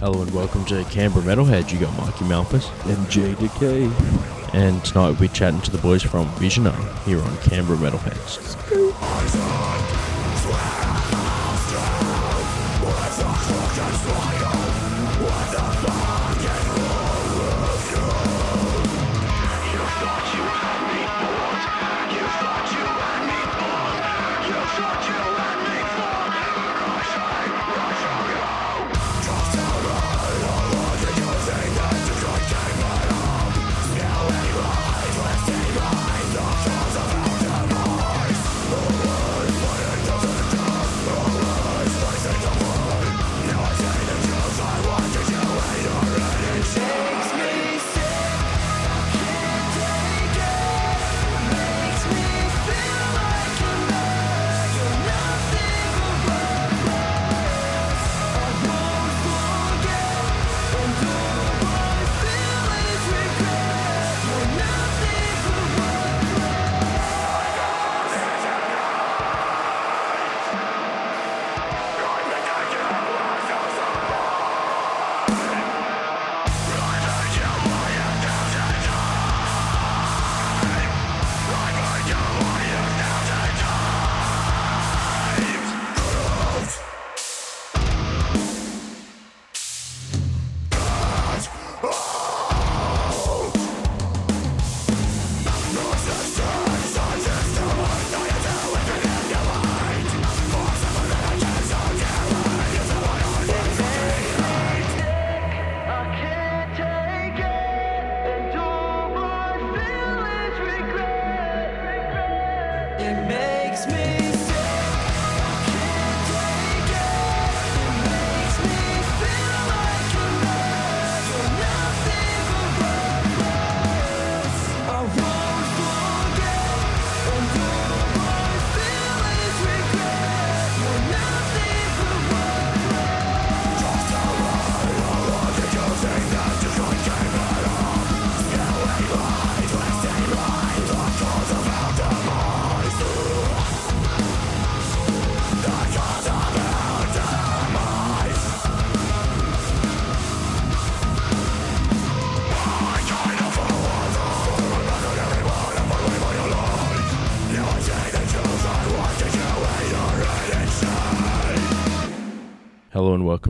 Hello and welcome to Canberra Metalhead. You got Marky Malphas, and J Decay. and tonight we'll be chatting to the boys from Visioner here on Canberra Metalheads.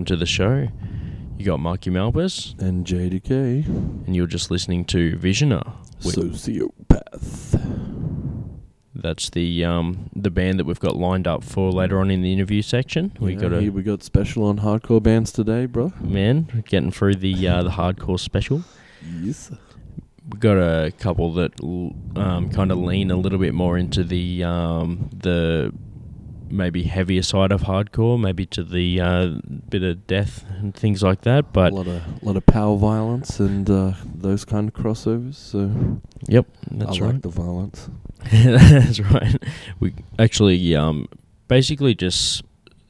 To the show. You got Marky Malphas, And JDecay, and you're just listening to Visioner. Sociopath. That's the um, the band that we've got lined up for later on in the interview section. We Yeah, got a here we got special on hardcore bands today, bro. man getting through the uh, the hardcore special. Yes. We've got a couple that um, kind of lean a little bit more into the um, the maybe heavier side of hardcore, maybe to the uh, bit of death and things like that. But a lot of lot of power violence and uh, those kind of crossovers. So yep, that's I right. like the violence. that's right. We actually um, basically just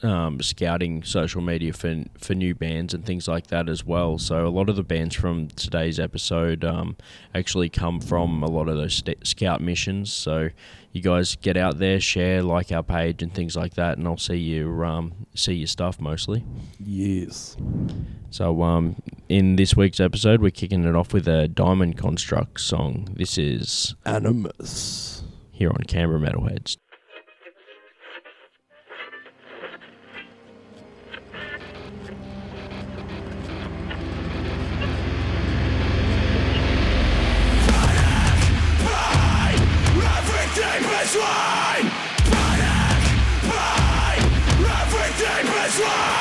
um, scouting social media for for new bands and things like that as well. So a lot of the bands from today's episode um, actually come from a lot of those st- scout missions. So you guys get out there, share, like our page and things like that, and I'll see you um, see your stuff mostly. Yes. So um, in this week's episode, we're kicking it off with a Diamond Construct song. This is Animus. here on Canberra Metalheads. Between panic, pain, everything between.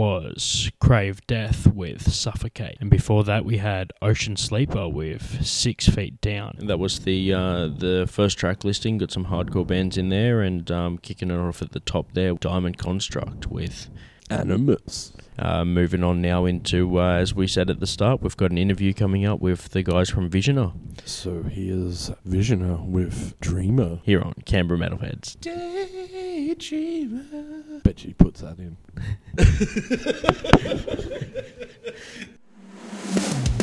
was Crave Death with Suffocate. And before that, we had Ocean Sleeper with Six Feet Down. And that was the uh, the first track listing. Got some hardcore bands in there, and um, kicking it off at the top there, Diamond Construct with Animus. Uh, moving on now into, uh, as we said at the start, we've got an interview coming up with the guys from Visioner. So here's Visioner with Dreamer. Here on Canberra Metalheads. Daydreamer. Bet she puts that in.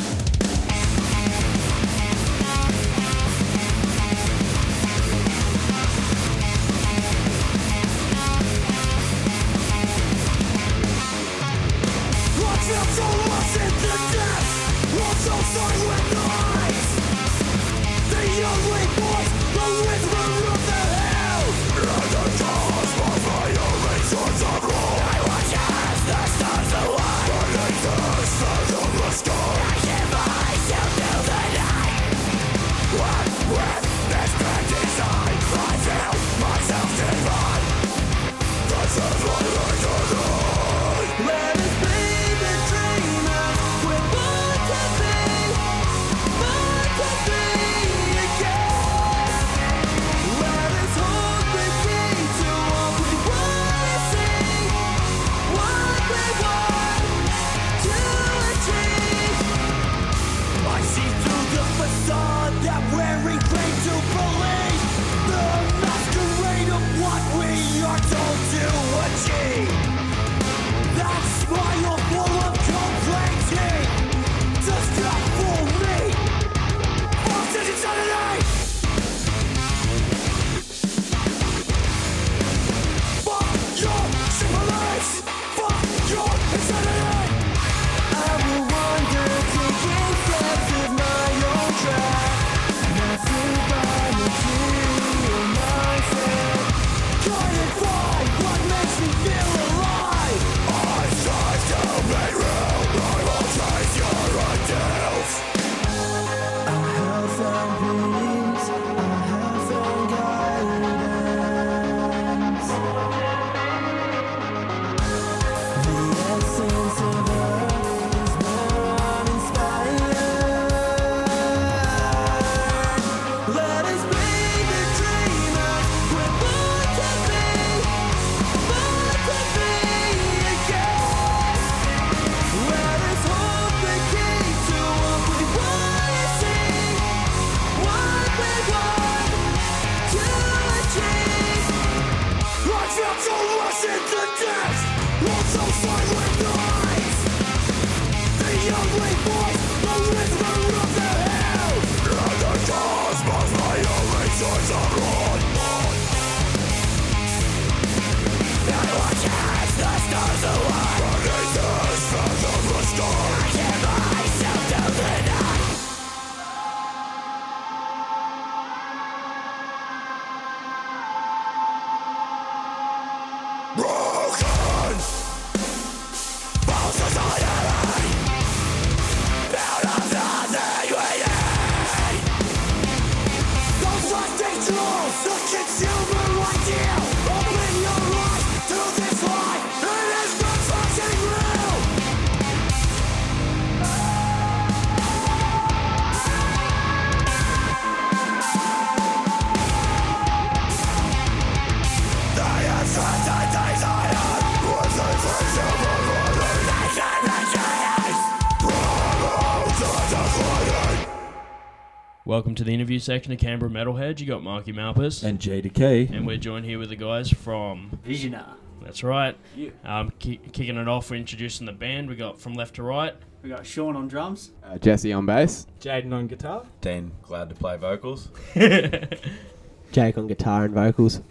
the interview section of Canberra Metalhead. You got Marky Malphas. And JDecay. and we're joined here with the guys from. Visioner. That's right. Yeah. Um, ki- kicking it off, we're introducing the band. We got from left to right. We got Sean on drums. Uh, Jesse on bass. Jaden on guitar. Dean, glad to play vocals. Jake on guitar and vocals.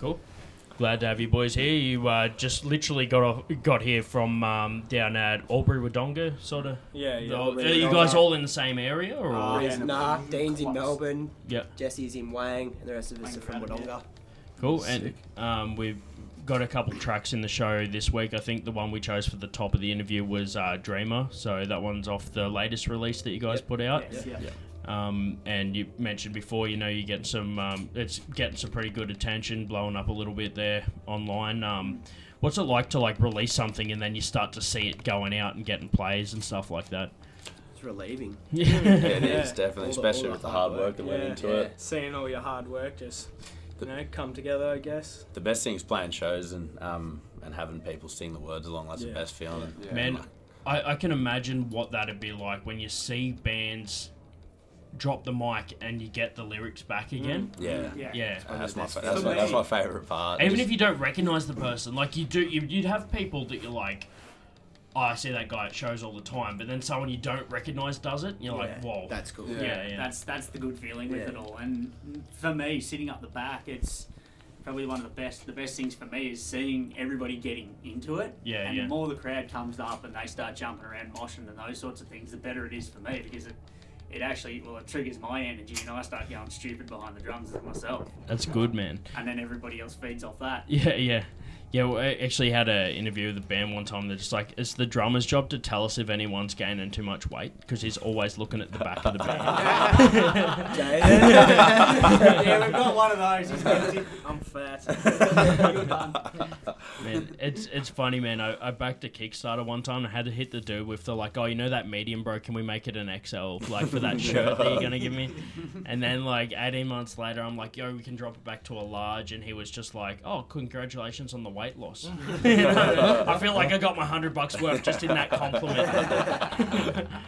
Cool. Glad to have you boys here. You uh, just literally got off, got here from um, down at Albury Wodonga, sort of. Yeah, yeah. are you guys all in the same area, or? Uh, Yeah. Nah, Dean's in Melbourne. yeah. Jesse's in Wang, and the rest of us Wang are from Crowd, Wodonga. Cool. And um, we've got a couple tracks in the show this week. I think the one we chose for the top of the interview was uh, Dreamer. So that one's off the latest release that you guys put out. Yes, yeah. Um, and you mentioned before, you know, you're getting some, um, it's getting some pretty good attention, blowing up a little bit there online. Um, what's it like to like release something and then you start to see it going out and getting plays and stuff like that? It's relieving. Yeah, it is definitely, All the- especially all with the the hard hard work work. that went into Yeah. it. seeing all your hard work just you know come together I guess The best thing is playing shows and um, and having people sing the words along. That's Yeah. the best feeling. Man, I, I can imagine what that'd be like when you see bands drop the mic and you get the lyrics back again. Mm. Yeah. Yeah. Yeah. And that's my fa- that's, my, that's my favorite part. Even Just- if you don't recognize the person, like you do, you, you'd have people that you're like, oh, I see that guy at shows all the time, but then someone you don't recognize does it, and you're like, Yeah, whoa. That's cool. yeah, yeah. That's that's the good feeling with Yeah. it all. And for me, sitting up the back, it's probably one of the best. The best things for me is seeing everybody getting into it. Yeah, and yeah. the more the crowd comes up and they start jumping around, moshing and those sorts of things, the better it is for me because it. It actually, well, it triggers my energy, and I start going stupid behind the drums myself, That's good, man. and then everybody else feeds off that. Yeah, yeah. Yeah, well, I actually had an interview with the band one time. They're just like, it's the drummer's job to tell us if anyone's gaining too much weight because he's always looking at the back of the band. yeah, we've got one of those. He's guilty. I'm fat Good one. man, it's it's funny, man. I, I backed a Kickstarter one time. I had to hit the dude with the like, oh, you know that medium, bro? Can we make it an XL, like for that shirt that you're gonna give me? And then like 18 months later, I'm like, yo, we can drop it back to a large, and he was just like, oh, congratulations on the weight loss. You know? I feel like I got my hundred bucks worth just in that compliment.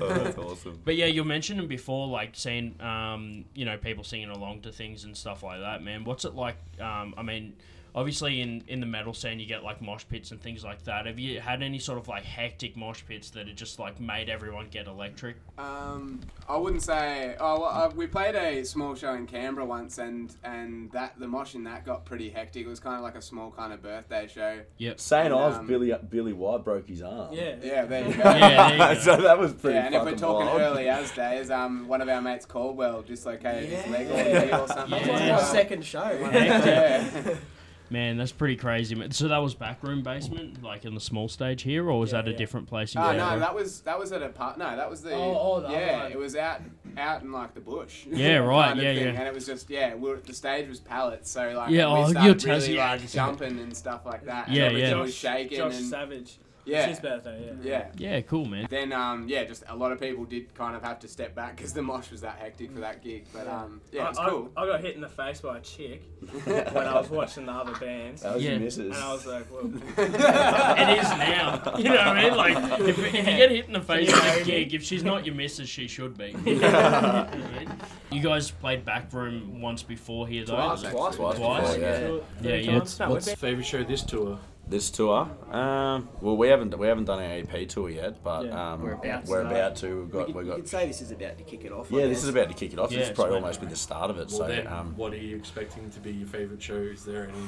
Oh, that's awesome. But yeah, you mentioned it before, like seeing, um, you know, people singing along to things and stuff like that. Man, what's it like? Um, I mean, obviously in in the metal scene, you get like mosh pits and things like that. Have you had any sort of like hectic mosh pits that have just like made everyone get electric? Um, I wouldn't say. Oh, well, uh, we played a small show in Canberra once, and and that the mosh in that got pretty hectic. It was kind of like a small kind of birthday show. Yep. St. Ives, Um, Billy Billy White broke his arm. yeah Yeah, there you go. Yeah, there you go. so that was pretty. Yeah, and if we're talking wild. early as days, um, one of our mates Caldwell dislocated his leg or knee or something. Yeah. Our second show. yeah. Man, that's pretty crazy. Man. So that was backroom basement, like in the small stage here, or was Yeah, that a yeah. different place in Oh Canberra? no, that was that was at a part. No, that was the. Oh, oh, the other yeah, one. it was out out in like the bush. Yeah, right, kind of yeah, yeah. And it was just yeah, we were, the stage was pallets, so like Yeah, we oh, started you'll tell- really yeah, like just- jumping and stuff like that. and Yeah, everything yeah. was shaking Josh and Savage yeah, it's his birthday yeah yeah. yeah, cool, man. Then um yeah, just a lot of people did kind of have to step back because the mosh was that hectic for that gig. But um yeah, it's I- cool. I, got hit in the face by a chick when I was watching the other bands That was Yeah. your missus. and I was like well It is now. You know what I mean? Like, if, if you get hit in the face at a gig, if she's not your missus, she should be. You know I mean? You guys played backroom once before here, though. Twice, Twice, actually. Twice? before, yeah. two- Yeah, three yeah. times. No, we've What's been- favourite show this tour? This tour, um, well, we haven't we haven't done an EP tour yet, but Yeah. um, We're we're about about, to. to. We've We got could, we have got. You could say this is about to kick it off. I Yeah, this guess. is about to kick it off. Yeah, this is it's probably fine. almost been the start of it. Well, so, then, um, what are you expecting to be your favourite show? Is there any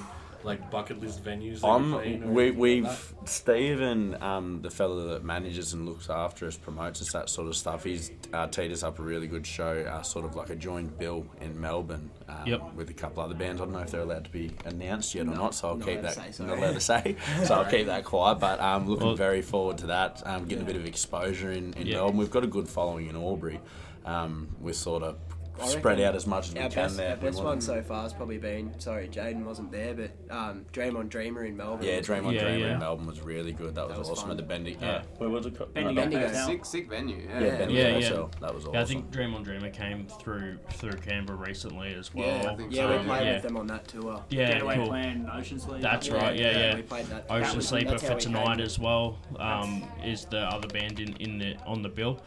like bucket list venues that I'm, you're playing? or we, we've like? Steve and um, the fella that manages and looks after us, promotes us, that sort of stuff. He's uh, teed us up a really good show, uh, sort of like a joint bill in Melbourne um, Yep. with a couple other bands. I don't know if they're allowed to be announced yet or not, so I'll not keep that to say, not allowed to say. so I'll keep that quiet. But um, looking Well- very forward to that. Um, getting a bit of exposure in, in Yeah. Melbourne. We've got a good following in Albury. Um, we're sort of I spread out as much as we Our can best, there. our best one so far has probably been sorry, Jaden wasn't there, but um, Dream on Dreamer in Melbourne. Yeah, Dream on Yeah, Dreamer yeah. in Melbourne was really good. That was, That was awesome fun. at the Bendigo. Yeah. Where was it? called? Bendigo. No, no. Bendigo. Yeah. Sick sick venue. Yeah, Yeah, Bendigo Yeah, yeah. also. That was awesome. Yeah, I think Dream on Dreamer came through through Canberra recently as well. Yeah, I think Yeah, so. we played yeah. with them on that tour. Yeah, Getaway cool. Plan, Ocean Sleep. That's right, yeah, yeah. We played that. Ocean was- Sleeper that's how for we tonight came. as well um, is the other band in, in the on the bill.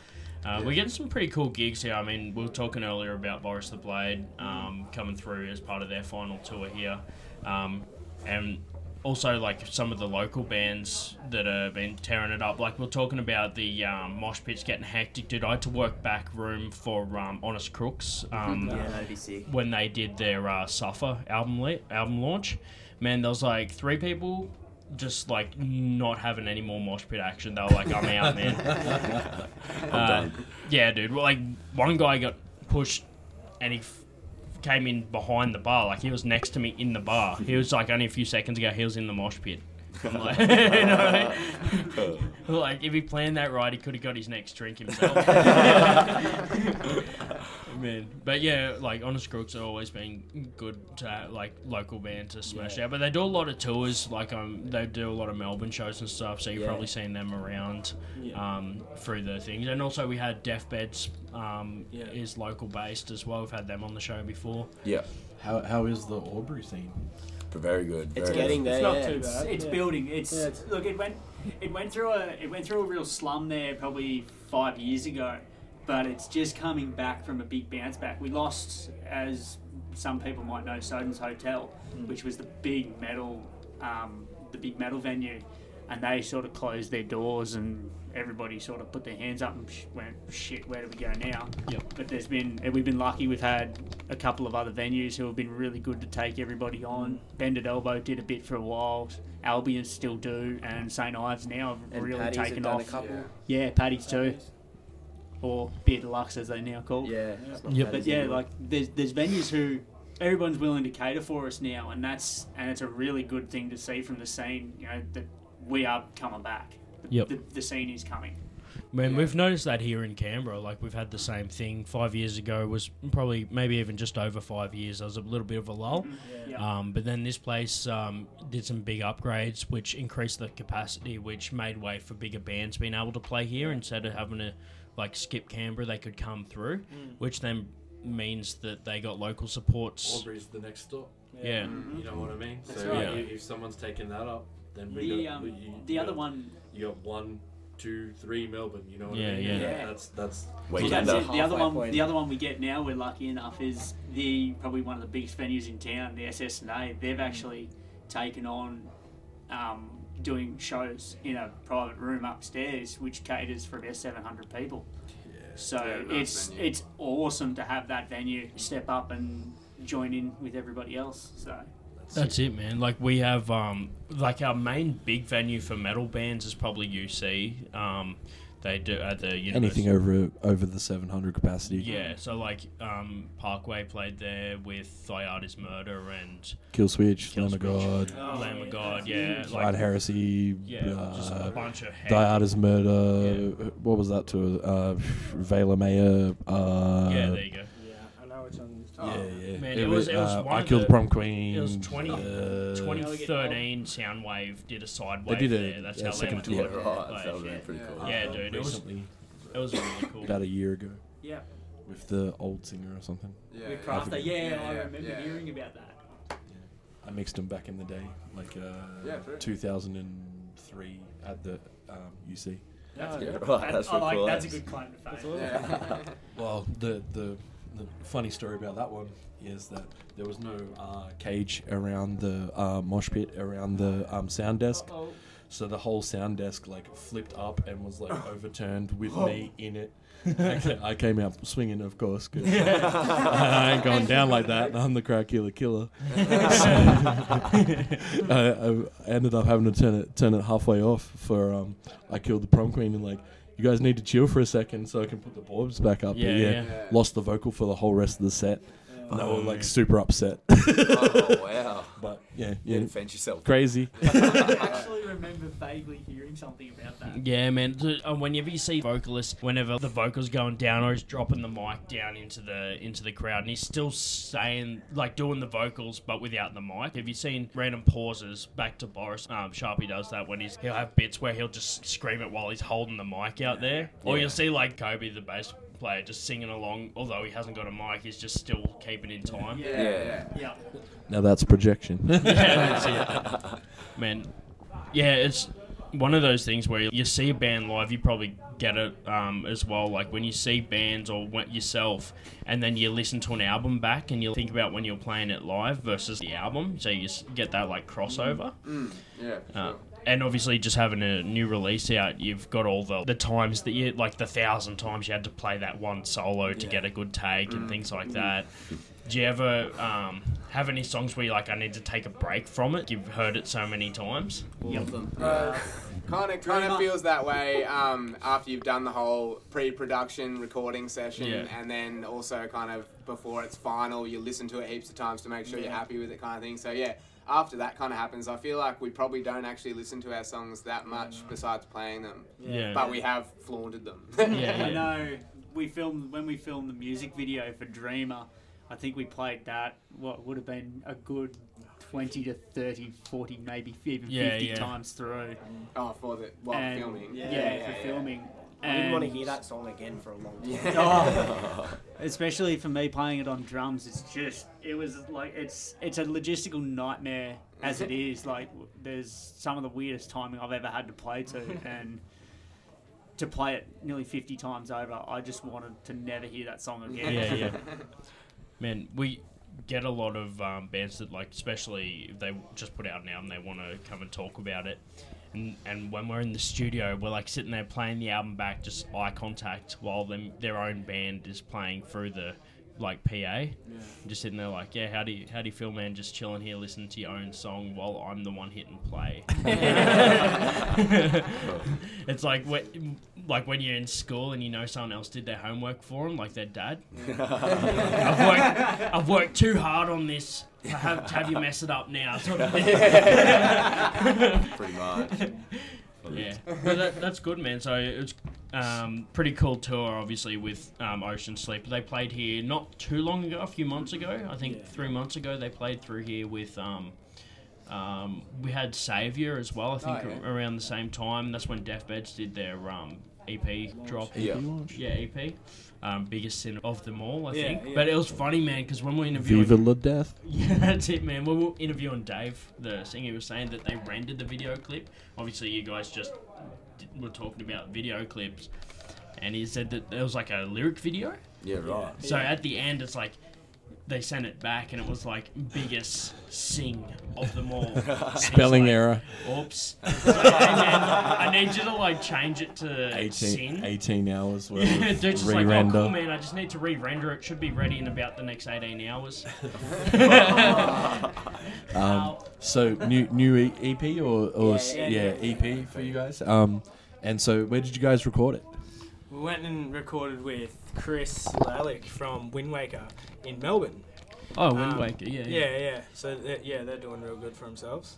Uh, We're getting some pretty cool gigs here. I mean, we were talking earlier about Boris the Blade um, coming through as part of their final tour here, um, and also like some of the local bands that have been tearing it up. Like we we're talking about the um, mosh pits getting hectic, dude. I had to work back room for um, Honest Crooks. Um, Yeah, sick. when they did their uh, Suffer album album launch, man, there was like three people just like not having any more mosh pit action. They were like, "I'm out, man." uh, yeah, dude. Well, like one guy got pushed, and he f- came in behind the bar. Like he was next to me in the bar. He was like only a few seconds ago. He was in the mosh pit. Like, you know, like if he planned that right, he could have got his next drink himself. Man, but yeah, like Honest Crooks have always been good to have, like local band to smash out. But they do a lot of tours, like um, they do a lot of Melbourne shows and stuff. So you've Yeah. probably seen them around um, through the things. And also we had Deathbeds um, Yeah. is local based as well. We've had them on the show before. Yeah, How, how is the Albury scene? but very good. It's very getting good. there. not yeah. too It's, bad. it's yeah. building. It's Yeah, it's- look. It went. It went through a. It went through a real slum there probably five years ago, but it's just coming back from a big bounce back. We lost, as some people might know, Soden's Hotel, which was the big metal, um, the big metal venue, and they sort of closed their doors and everybody sort of put their hands up and sh- went, "Shit, where do we go now?" Yep. But there's been we've been lucky. We've had a couple of other venues who have been really good to take everybody on. Bended Elbow did a bit for a while. Albion still do, and St Ives now have And really Paddy's have taken done off. a couple. Yeah, Paddy's too, or Beer Deluxe as they now call. Yeah. Yep. But yeah, like there's there's venues who everyone's willing to cater for us now, and that's and it's a really good thing to see from the scene. You know that we are coming back. The, Yep. the, the scene is coming. Man, we've noticed that here in Canberra. Like we've had the same thing. Five years ago was probably maybe even just over five years. There was a little bit of a lull. Yeah. Um, but then this place um, did some big upgrades, which increased the capacity, which made way for bigger bands being able to play here instead of having to like skip Canberra. They could come through, which then means that they got local supports. Albury's the next stop. Yeah, You know what I mean? That's so right. i- if someone's taking that up, then we The got, um, you, the you other got, one You got one, two, three Melbourne. You know what Yeah, I mean? yeah. Yeah. That's that's. Well, Weekender. that's it. The other one, point. the other one we get now, we're lucky enough, is the probably one of the biggest venues in town, the SS&A. They've actually taken on um, doing shows in a private room upstairs, which caters for about seven hundred people. So Yeah, nice it's venue. it's awesome to have that venue step up and join in with everybody else. So that's it, man. Like we have, um, like our main big venue for metal bands is probably UC. Um, they do at the university. Anything over over the 700 capacity. Yeah, so like um, Parkway played there with Thy Art Is Murder and Kill Switch, Kill Lamb of Switch. God, Lamb of God, yeah, Ride like Heresy, yeah, just a uh, bunch of heavy- Thy Art Is Murder. What was that to? Uh, Veil of Maya. Uh, Yeah, there you go. Yeah, I know which one. yeah, yeah. Man, it was- it was uh, one I killed the- the prom queen. It was 20, uh, 2013 Soundwave did a sidewave They did a- there. That's a how they second went tour. Yeah, right. Like, That would yeah. be pretty cool. Yeah, dude, it was recently, it was really cool. about a year ago, yeah, with the old singer or something. Yeah, with yeah. Crafter, yeah, Yeah, I yeah, remember yeah. hearing about that. I mixed them back in the day, like uh, Yeah, 2003 at the um, UC. That's Yeah, good. right, That- that's I like cool, that's a good claim to fame. Yeah. Well, the, the the funny story about that one is that there was no uh, cage around the uh, mosh pit around the um, sound desk, Oh, so the whole sound desk like flipped up and was like overturned with me in it. I I came out swinging, of course. 'cause I ain't going down like that. I'm the crowd killer killer. I, I ended up having to turn it turn it halfway off for um, I killed the prom queen and like you guys need to chill for a second so I can put the borbs back up. But Yeah, yeah, yeah. Yeah. lost the vocal for the whole rest of the set. And they were Oh, like super upset. oh wow! but yeah, You yeah, defend yourself. crazy. I actually remember vaguely hearing something about that. Yeah, man. th- uh, Whenever you see vocalists, whenever the vocal's going down or he's dropping the mic down into the into the crowd, and he's still saying like doing the vocals but without the mic. Have you seen random pauses? Back to Boris um, Sharpie does that when he's he'll have bits where he'll just scream it while he's holding the mic out there, or Yeah. you'll see like Kobe, the bass player, just singing along. Although he hasn't got a mic, he's just still keeping in time. Yeah, Yeah. yeah, yeah. Now that's projection. Yeah, it. man. Yeah, it's one of those things where you see a band live, you probably get it um, as well. Like when you see bands or when yourself, and then you listen to an album back, and you think about when you're playing it live versus the album, so you get that like crossover. Mm, yeah, for Uh, sure. and obviously, just having a new release out, you've got all the the times that you like the thousand times you had to play that one solo to get a good take and things like that. Do you ever um, have any songs where you're like, I need to take a break from it? You've heard it so many times. All of them. Uh, kind of kind of feels that way um, after you've done the whole pre-production recording session, Yeah. and then also kind of before it's final, you listen to it heaps of times to make sure you're happy with it, kind of thing. So yeah, after that kind of happens, I feel like we probably don't actually listen to our songs that much besides playing them, Yeah. but we have flaunted them. Yeah, I know we filmed when we filmed the music video for Dreamer. I think we played that what would have been a good 20 to 30, 40, maybe even Yeah, 50 yeah. times through. oh, for the while And- filming. Yeah, for filming. I didn't want to hear that song again for a long time. Oh, especially for me playing it on drums, it's just it was like it's it's a logistical nightmare as it is. Like there's some of the weirdest timing I've ever had to play to, and to play it nearly fifty times over, I just wanted to never hear that song again. Yeah, yeah. Man, we get a lot of um, bands that like, especially if they just put out an album, they want to come and talk about it. And, and when we're in the studio, we're like sitting there playing the album back, just eye contact, while them their own band is playing through the like PA. yeah. Just sitting there like, yeah, how do you how do you feel, man? Just chilling here, listening to your own song while I'm the one hitting play. it's like when, like when you're in school and you know someone else did their homework for them, like their dad. I've worked, I've worked too hard on this. to have, to have you mess it up now, sort of thing. Pretty much. Yeah, but that, that's good, man. So it's um, pretty cool tour, obviously, with um, Ocean Sleep. They played here not too long ago, a few months ago. I think three months ago they played through here with. Um, um, we had Savior as well. I think Oh, yeah. around the same time. That's when Deathbeds did their um, EP drop. Yeah. Yeah, EP. Um, biggest sin of them all, I Yeah, think. yeah. But it was funny, man, because when we interviewed Viva la death. yeah, that's it, man. When we were interviewing Dave, the singer, he was saying that they rendered the video clip. Obviously, you guys just d- were talking about video clips, and he said that there was like a lyric video. Yeah, right. So at the end, it's like they sent it back, and it was like biggest sing of them all. Spelling like, error. Oops. Like, hey, man, I need you to like change it to 18, sin. 18 hours worth Dude's of just like, oh, cool, man. I just need to re-render it. Should be ready in about the next 18 hours. Um, so new new E- EP or, or s- Yeah, yeah, yeah, EP for you guys. Um, and so where did you guys record it? We went and recorded with Chris Lalick from Windwaker in Melbourne. Oh, Wind Um, Waker, yeah, Yeah, yeah. So they're, yeah, they're doing real good for themselves.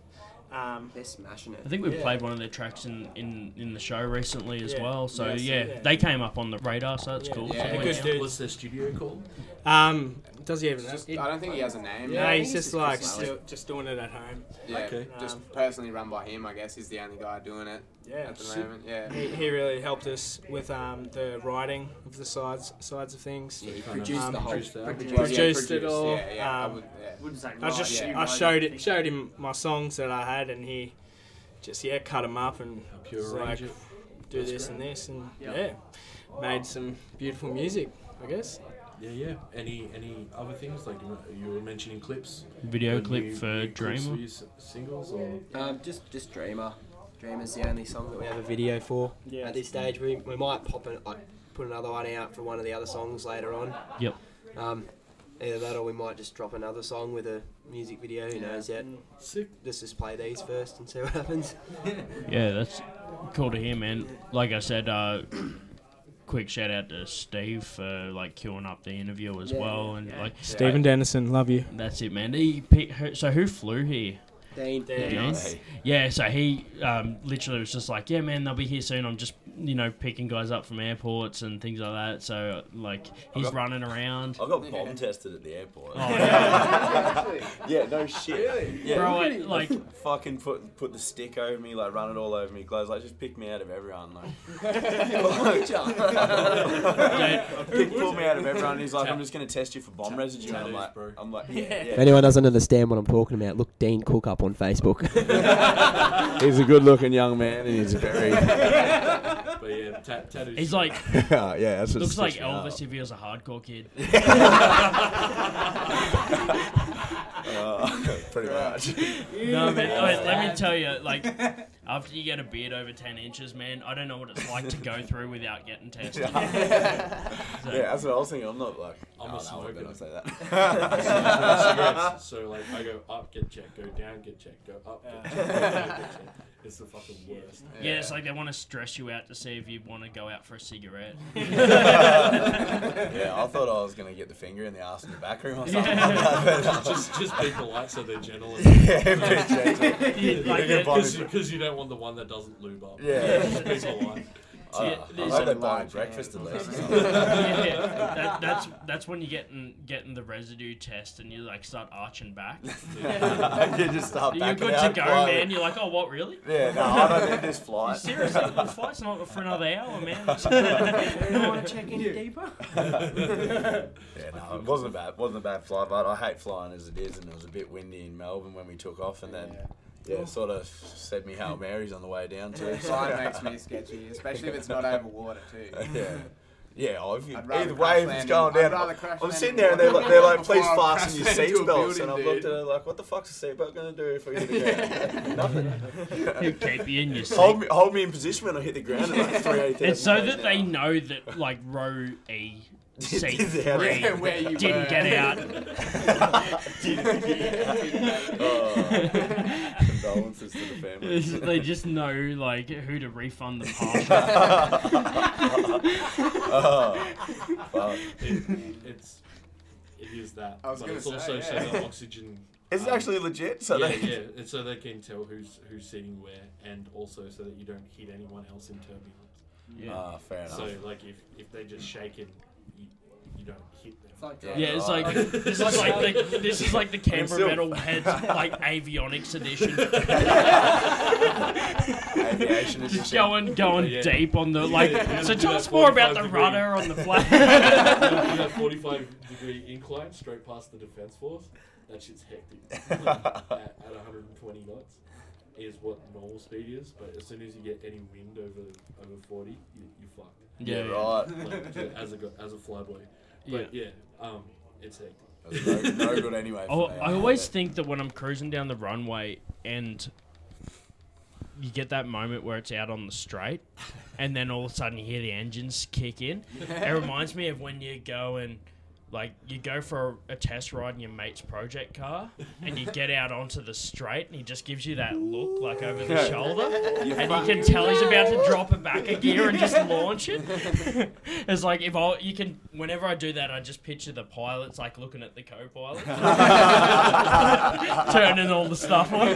Um, They're smashing it. I think we've Yeah. played one of their tracks in, in, in the show recently as Yeah. well. So Yes, yeah, yeah. they came up on the radar, so that's Yeah. cool. Yeah, So, good What's, dudes. what's their studio called? um, does he even know? Just, I don't think he has a name. No, I he's think just like Lally. still, just doing it at home. Yeah, Okay. just Um, personally run by him. I guess he's the only guy doing it Yeah, at the moment. Yeah. he, he really helped us with um, the writing of the sides sides of things. Yeah, he Kind of produced Um, the whole. produced that. Well, Produced it produced, all, Yeah, yeah. I um, would, yeah. Wouldn't say I just yeah, I showed it showed him my songs that I had, and he just yeah cut them up and pure was like do That's this great. and this, and Yeah. yeah, made some beautiful music. I guess. Yeah, yeah. Any any other things like you were- mentioning clips? video Or clip new- for new clips Dreamer. for your s- singles or Um, just just Dreamer. Dreamer's the only song that we have a video for Yeah. at this stage. We, we might pop an, like, put another one out for one of the other songs later on. Yep. Um, either that or we might just drop another song with a music video. Who knows yet? sick? Let's just play these first and see what happens. Yeah, that's cool to hear, man. Like I said, uh, quick shout out to Steve for like queuing up the interview as well, and like Stephen Dennison, love you. that's it, man. He, so who flew here? Dean, Dean. Dean? Yeah, so he um, literally was just like, "Yeah, man, they'll be here soon. I'm just you know, picking guys up from airports and things like that. So like he's got- running around. I got bomb tested at the airport. Oh, yeah. yeah, no shit. Really? Yeah, Bro, it, like fucking put put the stick over me, like run it all over me. Gloves like just pick me out of everyone. Like, pick, pull me out of everyone. He's like, I'm just gonna test you for bomb residue. And I'm like, bro. I'm like, yeah, If anyone doesn't understand what I'm talking about, look Dean Cook up on Facebook. he's a good-looking young man, and he's very. But yeah, ta- tattoos. he's like yeah, that's what looks like stitched me up. Elvis if he was a hardcore kid. Uh, pretty much. No, man. wait, let me tell you, like, after you get a beard over 10 inches, man, I don't know what it's like to go through without getting tested. yeah, that's what I was thinking. I'm not like. I'm oh, a no, I smoker. better not say that. cigarettes. So like I go up, get checked, go down, get checked, go up, get checked, go down, get checked. It's the fucking worst. Yeah, it's like they want to stress you out to see if you want to go out for a cigarette. yeah, I thought I was gonna get the finger in the ass in the back room or something. like that, but- just just be polite so they're gentle. yeah, be gentle. You- like, You're uh, gonna Because you, don't want the one that doesn't lube up. Yeah. just be polite. I, Yeah, don't. I there's hope a buy breakfast at least. yeah, that, that's that's when you're getting getting the residue test and you like start arching back. you just start You're good to go, quietly. man. You're like, oh, what, really? Yeah, no, I don't need this flight. Seriously, the flight's not for another hour, man. Do you want to check any deeper? Yeah, no, it wasn't a bad, wasn't a bad flight, but I hate flying as it is, and it was a bit windy in Melbourne when we took off, and then yeah, it sort of said me Hail Marys on the way down too. so- Flying makes me sketchy, especially if it's not over water too. yeah. Yeah, oh, if you, I'd rather either crash way, if it's land going in- I'd down, rather crash I'm sitting there and they're like, they're like, please fasten your crash land seatbelts, and I've dude. looked at it like, what the fuck's a seatbelt going to do if we hit the ground? Nothing. He'll keep you in your seat. hold me, hold me in position when I hit the ground at like 380. It's so that they know that like row E seat three where you didn't were. get out. Oh, condolences to the family. they just know like who to refund the pass. oh, fuck. It, it's it is that, I was but gonna it's say, also so yeah. that oxygen. Is it um, actually legit? So yeah, they, yeah. And so they can tell who's who's sitting where, and also so that you don't hit anyone else in turbulence. Ah, fair enough. So like if if they just shake it, you, you don't hit them. Yeah, it's like this is like the, this is like the Canberra still- Metal Heads like avionics edition. Aviation Just going going Yeah. deep on the like. Yeah. So Do tell that us more about the 45 degree. rudder on the flag. Do that 45 degree incline straight past the defense force. That shit's hectic. at, at 120 knots is what normal speed is, but as soon as you get any wind over over 40, you, you fucked. Yeah, Yeah, right. Like, as a go- as a flyboy. But yeah, um, it's hectic. That's no, no good anyway. Oh, for me, I always bet. think that when I'm cruising down the runway and you get that moment where it's out on the straight, and then all of a sudden you hear the engines kick in. It reminds me of when you go and like you go for a, a test ride in your mate's project car, and you get out onto the straight, and he just gives you that look like over the shoulder, and you can tell he's about to drop it back a gear and just launch it. it's like if I you can whenever I do that, I just picture the pilots like looking at the co-pilot, turning all the stuff on.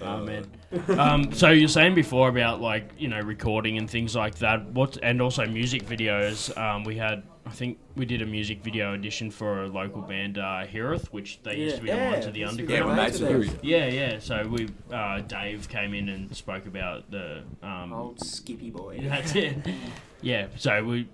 Oh man. Um, so you're saying before about like you know recording and things like that. What and also music videos. Um, we had I think we did a music video edition for a local band, uh, which they used to be the Yeah, ones of the underground. Yeah, we're mates with Mates them. Yeah, yeah. So we, uh, Dave came in and spoke about the. Um, Old Skippy boy. that's it. Yeah. So we.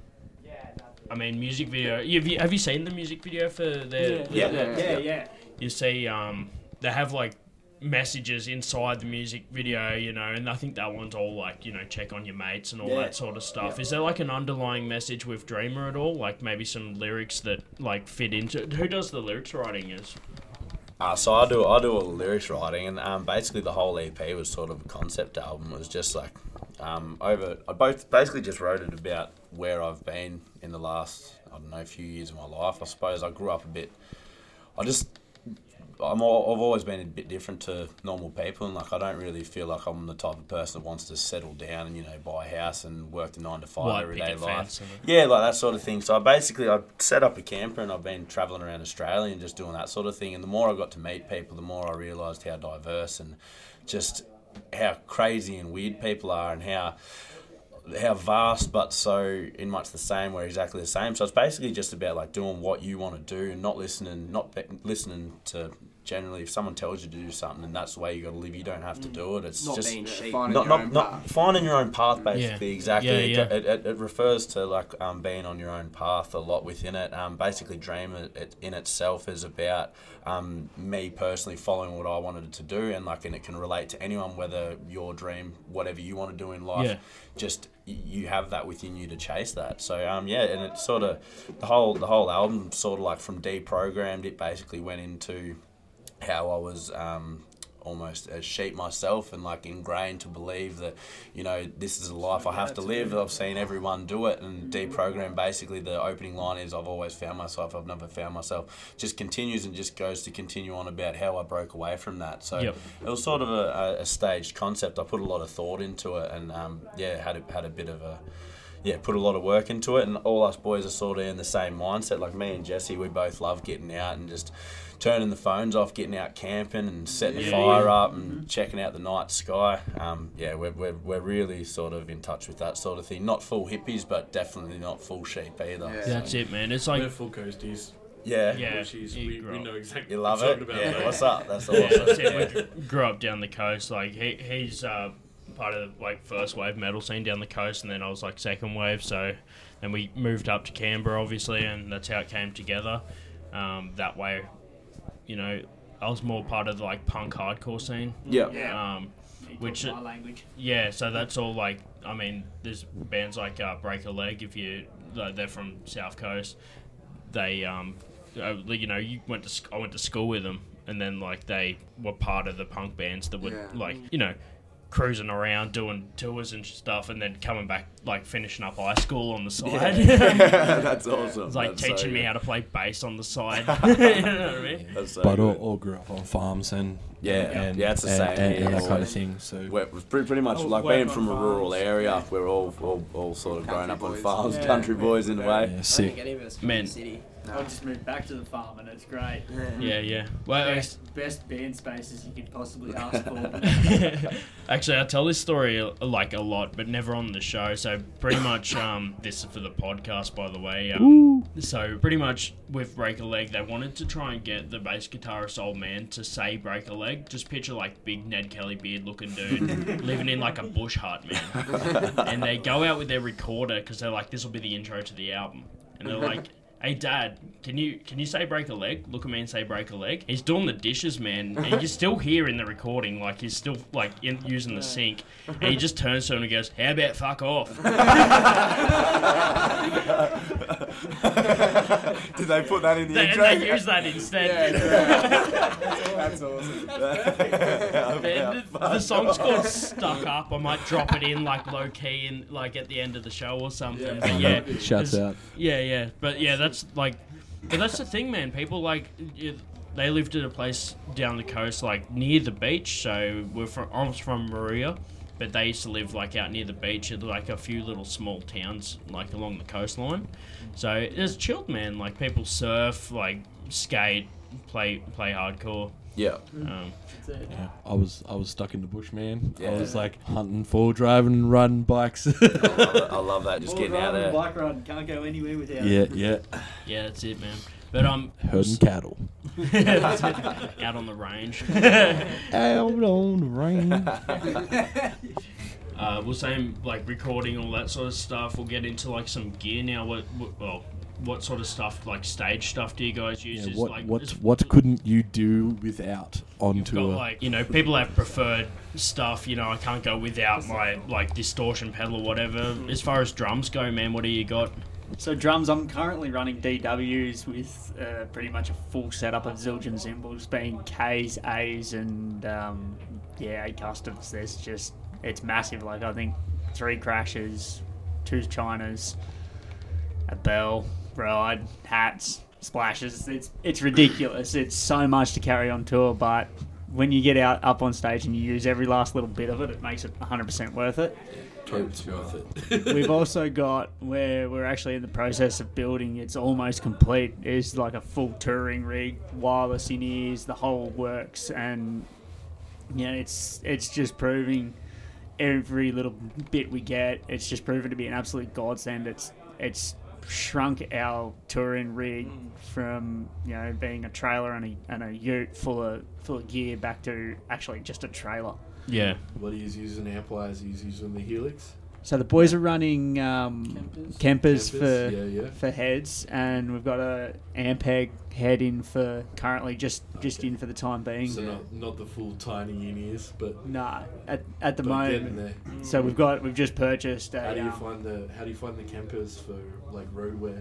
I mean, music video. Have you, have you seen the music video for the? Yeah. yeah, yeah. yeah. You see, um, they have like messages inside the music video, you know, and I think that one's all like, you know, check on your mates and all Yeah. that sort of stuff. Is there like an underlying message with Dreamer at all? Like maybe some lyrics that like fit into? Who does the lyrics writing? Is Uh, so I do I do all the lyrics writing, and um, basically the whole EP was sort of a concept album. It was just like um, over. I both basically just wrote it about where I've been in the last I don't know few years of my life. I suppose I grew up a bit. I just I'm all, I've always been a bit different to normal people, and like I don't really feel like I'm the type of person that wants to settle down and you know buy a house and work the nine to five Like everyday life. Yeah, like that sort of thing. So I basically I set up a camper and I've been traveling around Australia and just doing that sort of thing. And the more I got to meet people, the more I realised how diverse and just how crazy and weird people are and how how vast but so in much the same we're exactly the same so it's basically just about like doing what you want to do and not listening not be- listening to generally if someone tells you to do something and that's the way you got to live you don't have to do it it's Not just being sheep. Finding not, your not, own not path. finding your own path basically Yeah. exactly Yeah, It- yeah. It, it, it refers to like um, being on your own path a lot within it um, basically dream it, it in itself is about um, me personally following what I wanted to do and like and it can relate to anyone whether your dream whatever you want to do in life Yeah. just you have that within you to chase that so um, yeah and it's sort of the whole the whole album sort of like from deprogrammed it basically went into how I was um, almost a sheep myself and like ingrained to believe that you know this is a life I have to live. I've seen everyone do it and deprogram. Basically, the opening line is I've always found myself. I've never found myself. Just continues and just goes to continue on about how I broke away from that. So Yep. it was sort of a, a, a staged concept. I put a lot of thought into it and um, yeah, had a, had a bit of a yeah, put a lot of work into it, and all us boys are sort of in the same mindset. Like me and Jesse, we both love getting out and just turning the phones off, getting out camping and setting the fire yeah. up and checking out the night sky. Um, yeah, we're, we're, we're really sort of in touch with that sort of thing. Not full hippies, but definitely not full sheep either. Yeah. So, That's it, man. It's like We're full coasties. yeah. Yeah. Which is, we, we know exactly You what love you're it? talking about. Yeah, mate. what's up? That's Yeah, awesome. that's it. Yeah. We grew up down the coast. Like he, he's uh, part of the like first wave metal scene down the coast, and then I was like second wave. So then we moved up to Canberra, obviously, and that's how it came together. Um, that way, you know, I was more part of the like punk hardcore scene. Yeah. Yeah. Um, Which my language. yeah, so that's all like I mean, there's bands like uh, Break a Leg. If you like, they're from South Coast, they um, uh, you know, you went to sc- I went to school with them, and then like they were part of the punk bands that would Yeah. like you know cruising around doing tours and stuff, and then coming back like finishing up high school on the side. That's awesome. It's like That's so teaching me how to play bass on the side. you know what I mean? That's so But all, all grew up on farms and Yeah, and, yeah, it's the same and, here. and that kind of thing. So We're, we're pretty, pretty much Oh, like work being on from a rural farms. area. We're all, all, all sort of grown Country up on farms, Yeah. country boys in a way. yeah, I don't sick. think any of us Man. the city. I just moved back to the farm and it's great. Yeah, yeah. Well, Best, best band spaces you could possibly ask for. Actually, I tell this story uh, like a lot, but never on the show. So pretty much, um, this is for the podcast, by the way. Um, so pretty much with Break a Leg, they wanted to try and get the bass guitarist old man to say Break a Leg. Just picture like big Ned Kelly beard looking dude living in like a bush hut, man. and they go out with their recorder because they're like, this will be the intro to the album, and they're like. Hey dad, can you can you say break a leg? Look at me and say break a leg. He's doing the dishes, man, and you're still here in the recording like he's still like in, using the sink, and he just turns to him and goes, "How about fuck off?" Did they put that in the and intro? they use that instead. That's awesome. The, the song's called "Stuck Up." I might drop it in like low key and like at the end of the show or something. But yeah, Shouts it's- out. Yeah, yeah, but yeah, that's like, but that's the thing, man. People like you, they lived at a place down the coast, like near the beach. So we're from, I was from Moruya, but they used to live like out near the beach, at like a few little small towns, like along the coastline. So it's chilled, man. Like people surf, like skate, play play hardcore. Yeah. Um, Yeah, I was I was stuck in the bush, man. Yeah. I was like hunting, four driving, riding bikes. I love. I love that. Just getting out there. Bike ride can't go anywhere without. yeah, yeah, yeah, that's it, man. But I'm um, herding cattle. out on the range. Out on the range. Uh, we're saying like recording all that sort of stuff. We'll get into like some gear now. What, what well, what sort of stuff like stage stuff do you guys use? Yeah, Is, what like, what is- what couldn't you do without on You've got tour? like you know people have preferred stuff. You know I can't go without my like distortion pedal or whatever. As far as drums go, man, what do you got? So drums, I'm currently running DWs with uh, pretty much a full setup of Zildjian cymbals, being K's, A's, and um, yeah, A customs. There's just it's massive. Like I think three crashes, two chinas, a bell, ride, hats, splashes. It's it's ridiculous. It's so much to carry on tour, but when you get out up on stage and you use every last little bit of it, it makes it 100% worth it. It's worth it. We've also got where we're actually in the process of building. It's almost complete. It's like a full touring rig, wireless in ears, the whole works, and you know, it's it's just proving every little bit we get. It's just proven to be an absolute godsend. It's it's shrunk our touring rig from you know being a trailer and a, and a ute full of full of gear back to actually just a trailer. Yeah. What he's using amplifiers, he's using the Helix. So the boys are running um, Kempers, for yeah, yeah. for heads, and we've got a Ampeg head in for currently just just in for the time being. So not, not the full tiny in ears, but Nah, at, at the but moment. there. So we've got we've just purchased a How do you um, find the How do you find the Kempers for like road wear?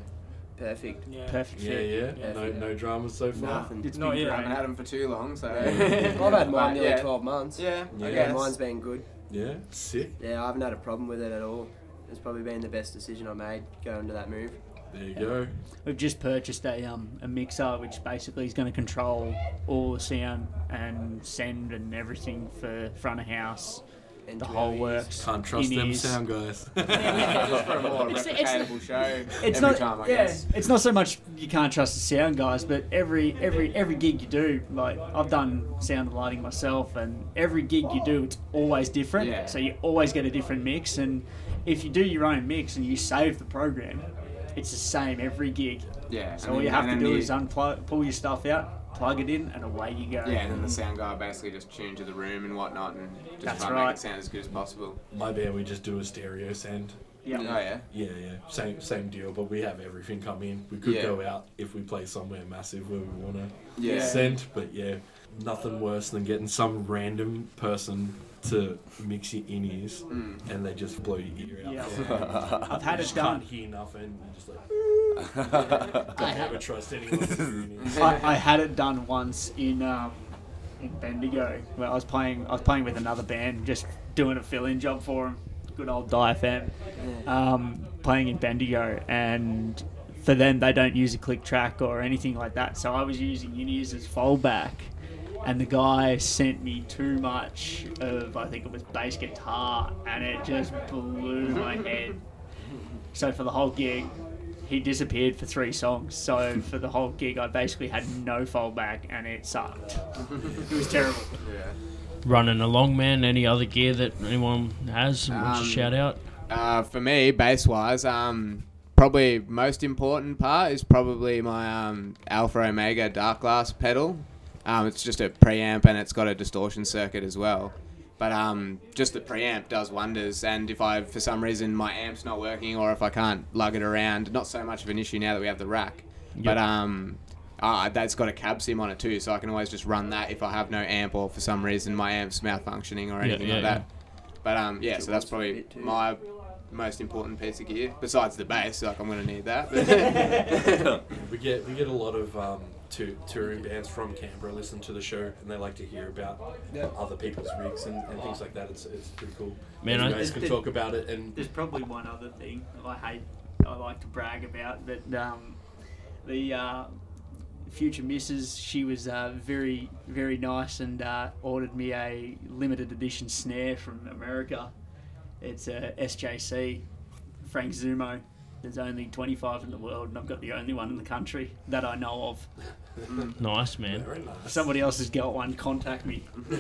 Perfect. Yeah. perfect Yeah, fit. yeah. No, no dramas so far. Nothing. It's Not been yet. I haven't had them for too long, so. I've had mine nearly yeah. 12 months. Yeah, I Yeah. guess. mine's been good. Yeah, sick. Yeah, I haven't had a problem with it at all. It's probably been the best decision I made going to that move. There you go. We've just purchased a um, a mixer which basically is going to control all the sound and send and everything for front of house. And The whole works. Can't trust them ears. sound guys. Just for a more It's- it's- replicatable show It's every not, time, I yeah, guess. it's not so much you can't trust the sound guys, but every every every gig you do, like I've done sound and lighting myself, and every gig you do, it's always different. Yeah. So you always get a different mix, and if you do your own mix and you save the program, it's the same every gig. Yeah. So all you have to do the- is unplug, pull your stuff out, plug it in, and away you go. Yeah, and then the sound guy basically just tune to the room and whatnot and just That's try and right. make it sound as good as possible. My band, we just do a stereo send. Yeah. Oh, yeah. Yeah, yeah, same same deal. But we have everything come in. We could Yeah. go out if we play somewhere massive where we want to Yeah. send. But yeah, nothing worse than getting some random person to mix your in ears Mm. and they just blow your ear out. Yeah. I've had You it just done. Can't hear nothing. You're just like. Don't ever trust anyone. with. I, I had it done once in um, in Bendigo where I was playing. I was playing with another band, just doing a fill-in job for them. Good old DFM, um, playing in Bendigo, and for them they don't use a click track or anything like that. So I was using Unis as fallback, and the guy sent me too much of I think it was bass guitar, and it just blew my head. So for the whole gig, he disappeared for three songs. So for the whole gig, I basically had no fallback, and it sucked. it was terrible. Yeah. Running along, man. Any other gear that anyone has? wants Um, to shout out? Uh, for me, bass wise, um, probably most important part is probably my um, Alpha Omega Darkglass pedal. Um, it's just a preamp and it's got a distortion circuit as well. But um, just the preamp does wonders. And if I, for some reason, my amp's not working or if I can't lug it around, not so much of an issue now that we have the rack. But um, uh, that's got a cab sim on it too, so I can always just run that if I have no amp or for some reason my amp's malfunctioning or anything yeah, like yeah. that. But um, yeah, so that's probably my most important piece of gear besides the bass. Like I'm gonna need that. We get we get a lot of um, tou- touring bands from Canberra listen to the show and they like to hear about other people's rigs and, and things like that. It's, it's pretty cool. Man, you I- guys can talk about it and There's probably one other thing I hate. I like to brag about, but um, the uh, future missus, she was uh, very, very nice and uh, ordered me a limited edition snare from America. It's a SJC, Frank Zummo. There's only 25 in the world, and I've got the only one in the country that I know of. Nice, man. very nice. Somebody else has got one, contact me. so,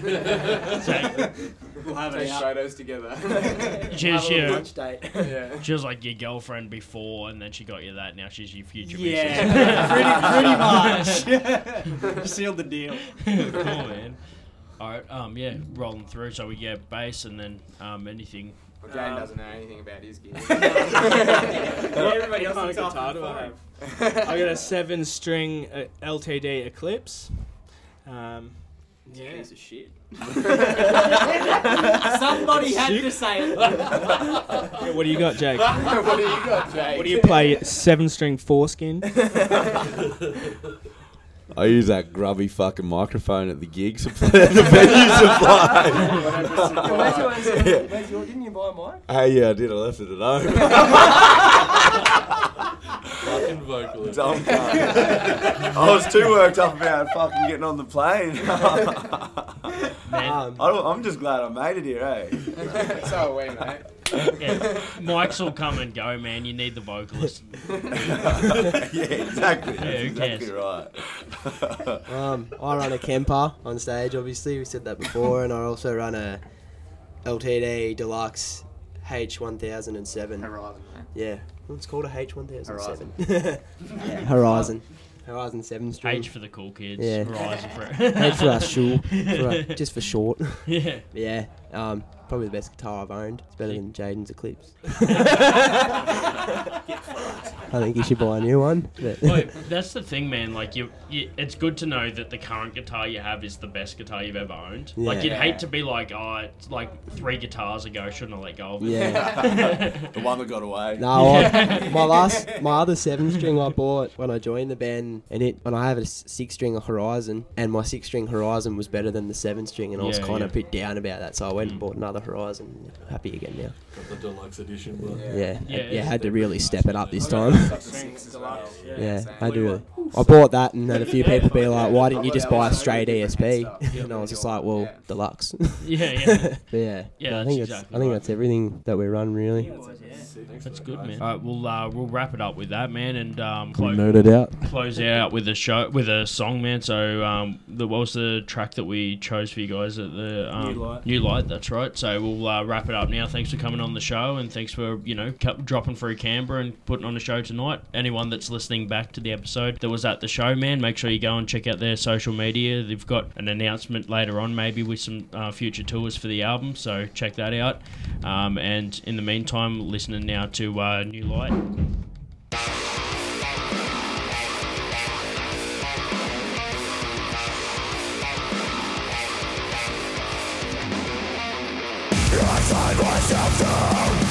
we'll have Take out. photos together. She, Have a she, little lunch date. yeah. she was like your girlfriend before, and then she got you that. Now she's your future Yeah, pretty, pretty much. Sealed the deal. missus. cool, man. All right, um, yeah, rolling through. So we get bass, and then um, anything. Well, Jane doesn't know anything about his gear. everybody else What kind is off guitar the do I have? I got a seven string uh, LTD Eclipse. Um, yeah. Piece of shit. Somebody had to say it. Yeah, What do you got, Jake? what do you got, Jake? What do you play? Seven string foreskin. I use that grubby fucking microphone at the gigs supply, the venue supply. where's your, where's your, didn't you buy a mic? hey, yeah, I did. I left it at home. fucking vocalist. Dumb cunt. I was too worked up about fucking getting on the plane. Man, Um, I don't, I'm just glad I made it here, eh? so are we, mate. yeah. Mike's will come and go, man. You need the vocalist. yeah, exactly. Yeah, That's who exactly cares? right. um, I run a Kemper on stage, obviously. We said that before, and I also run a LTD Deluxe H1007. Horizon. Yeah, it's called a H1007? Horizon. yeah, Horizon. Horizon 7 string. H for the cool kids. Yeah. Horizon for H for us, sure. For us, just for short. Yeah. Yeah. Um, probably the best guitar I've owned. It's better than Jaden's Eclipse. I think you should buy a new one. but- Well, that's the thing, man. Like you, you, it's good to know that the current guitar you have is the best guitar you've ever owned. Like you'd hate to be like, oh, it's like three guitars ago, shouldn't have let go of it. Yeah. the one that got away. No, I, my last, my other seven string I bought when I joined the band, and it when I have a s- six string Horizon, and my six string Horizon was better than the seven string, and I was Yeah, kind yeah. of a bit down about that, so I went and mm. bought another Horizon. Happy again now. Got the deluxe edition, but Yeah, Yeah, yeah, it's- had to really step it up this time. got the six as well. Yeah. I had to really. I bought that and then a few people be like, "Why didn't you just buy a straight ESP?" And I was just like, "Well, Yeah. deluxe." Yeah, yeah. Yeah, Yeah, no, I that's think that's exactly I think that's everything that we run really. That's good, man. All right, we'll uh, we'll wrap it up with that, man, and um, clo- Noted out. close it out with a show with a song, man. So, um, the, what was the track that we chose for you guys at the um, New Light. New Light, that's right. So we'll uh, wrap it up now. Thanks for coming on the show, and thanks for you know dropping through Canberra and putting on a show tonight. Anyone that's listening back to the episode that was at the show, man, make sure you go and check out their social media. They've got an announcement later on, maybe with some uh, future tours for the album. So check that out. Um, and in the meantime, listening now to uh, New Light. This is not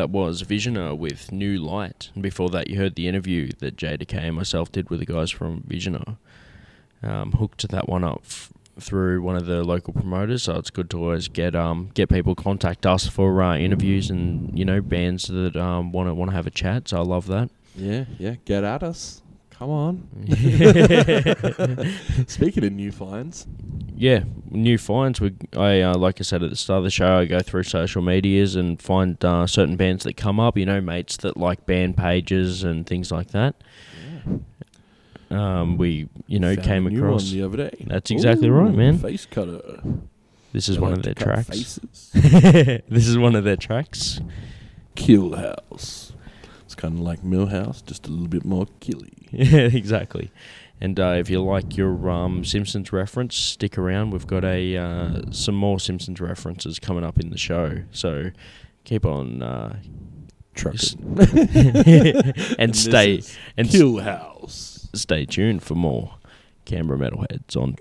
that was Visioner with New Light, and before that, you heard the interview that JDecay and myself did with the guys from Visioner. Um, hooked that one up f- through one of the local promoters, so it's good to always get um get people contact us for uh, interviews and you know bands that um want to want to have a chat. So I love that. Yeah, yeah. Get at us. Come on. Speaking of new finds, yeah, new finds. We, I uh, like I said at the start of the show, I go through social medias and find uh, certain bands that come up. You know, mates that like band pages and things like that. Um, we, you know, Found came a new one across the other day. That's exactly Ooh, right, man. Face cutter. This is They one like of their tracks. this is one of their tracks. Kill House. It's kind of like Milhouse, just a little bit more killy. Yeah, exactly. And uh, if you like your um, Simpsons reference, stick around. We've got a uh, some more Simpsons references coming up in the show, so keep on uh, and, And stay and Kill House. Stay tuned for more Canberra Metalheads on.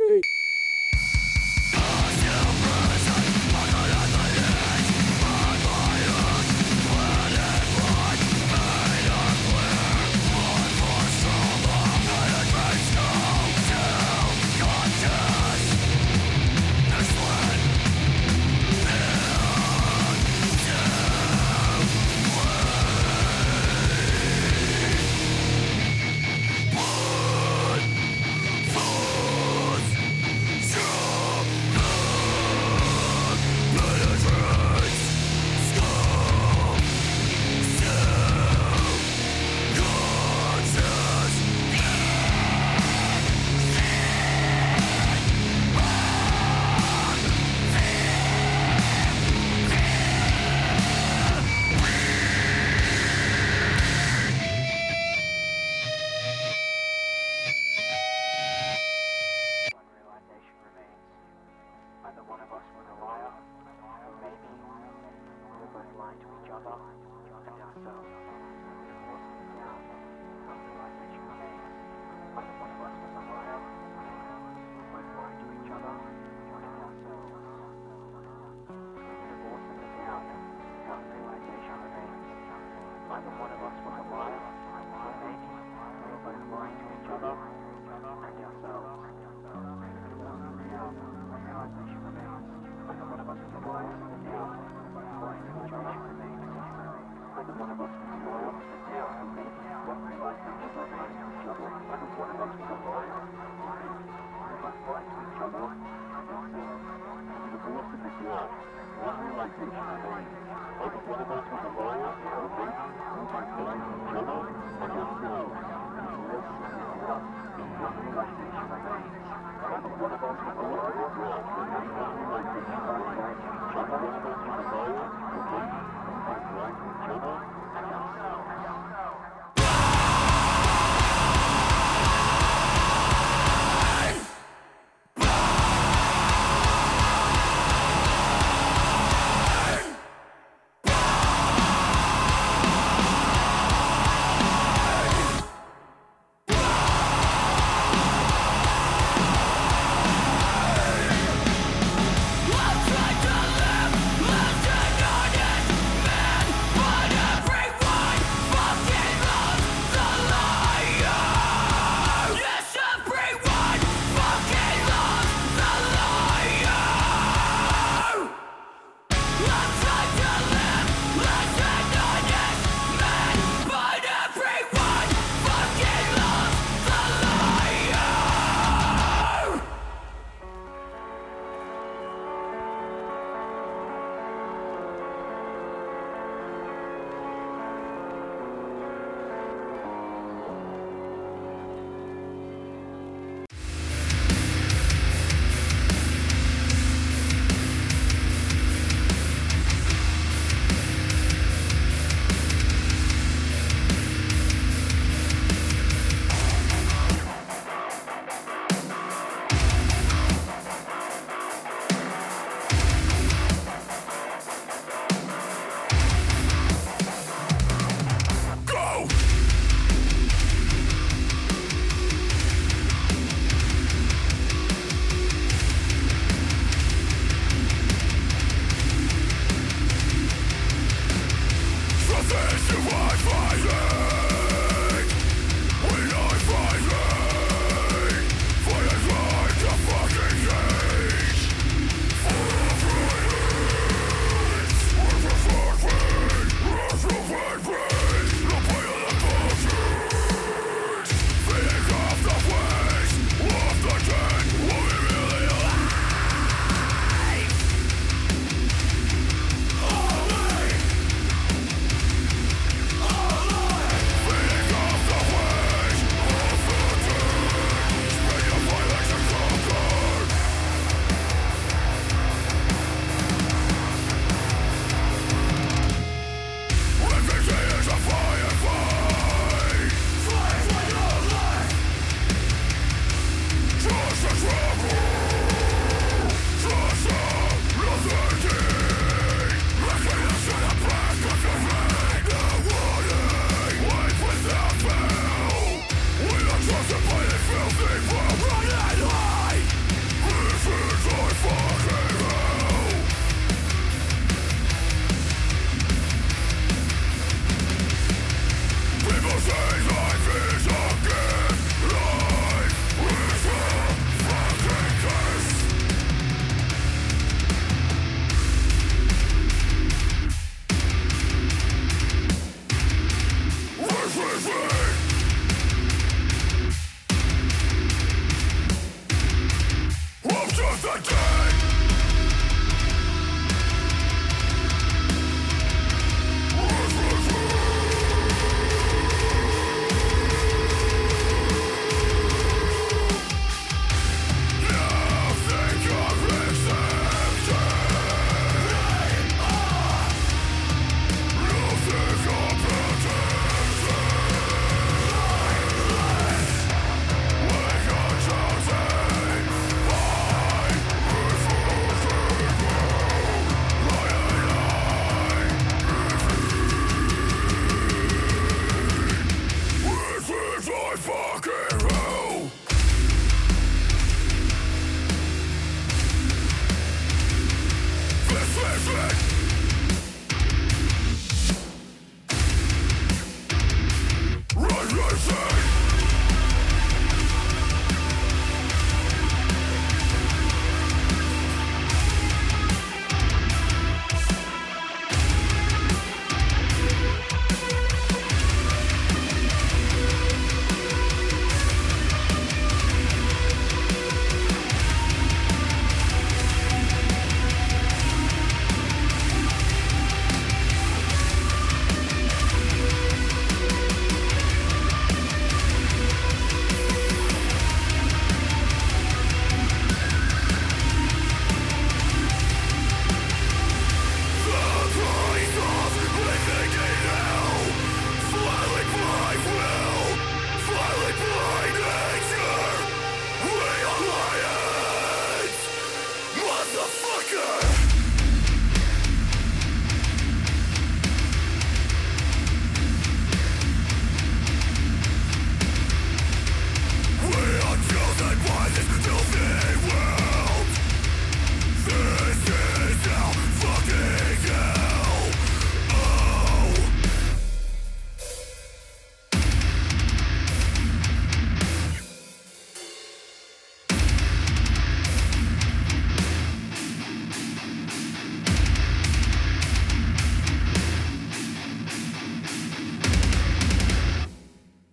for a while.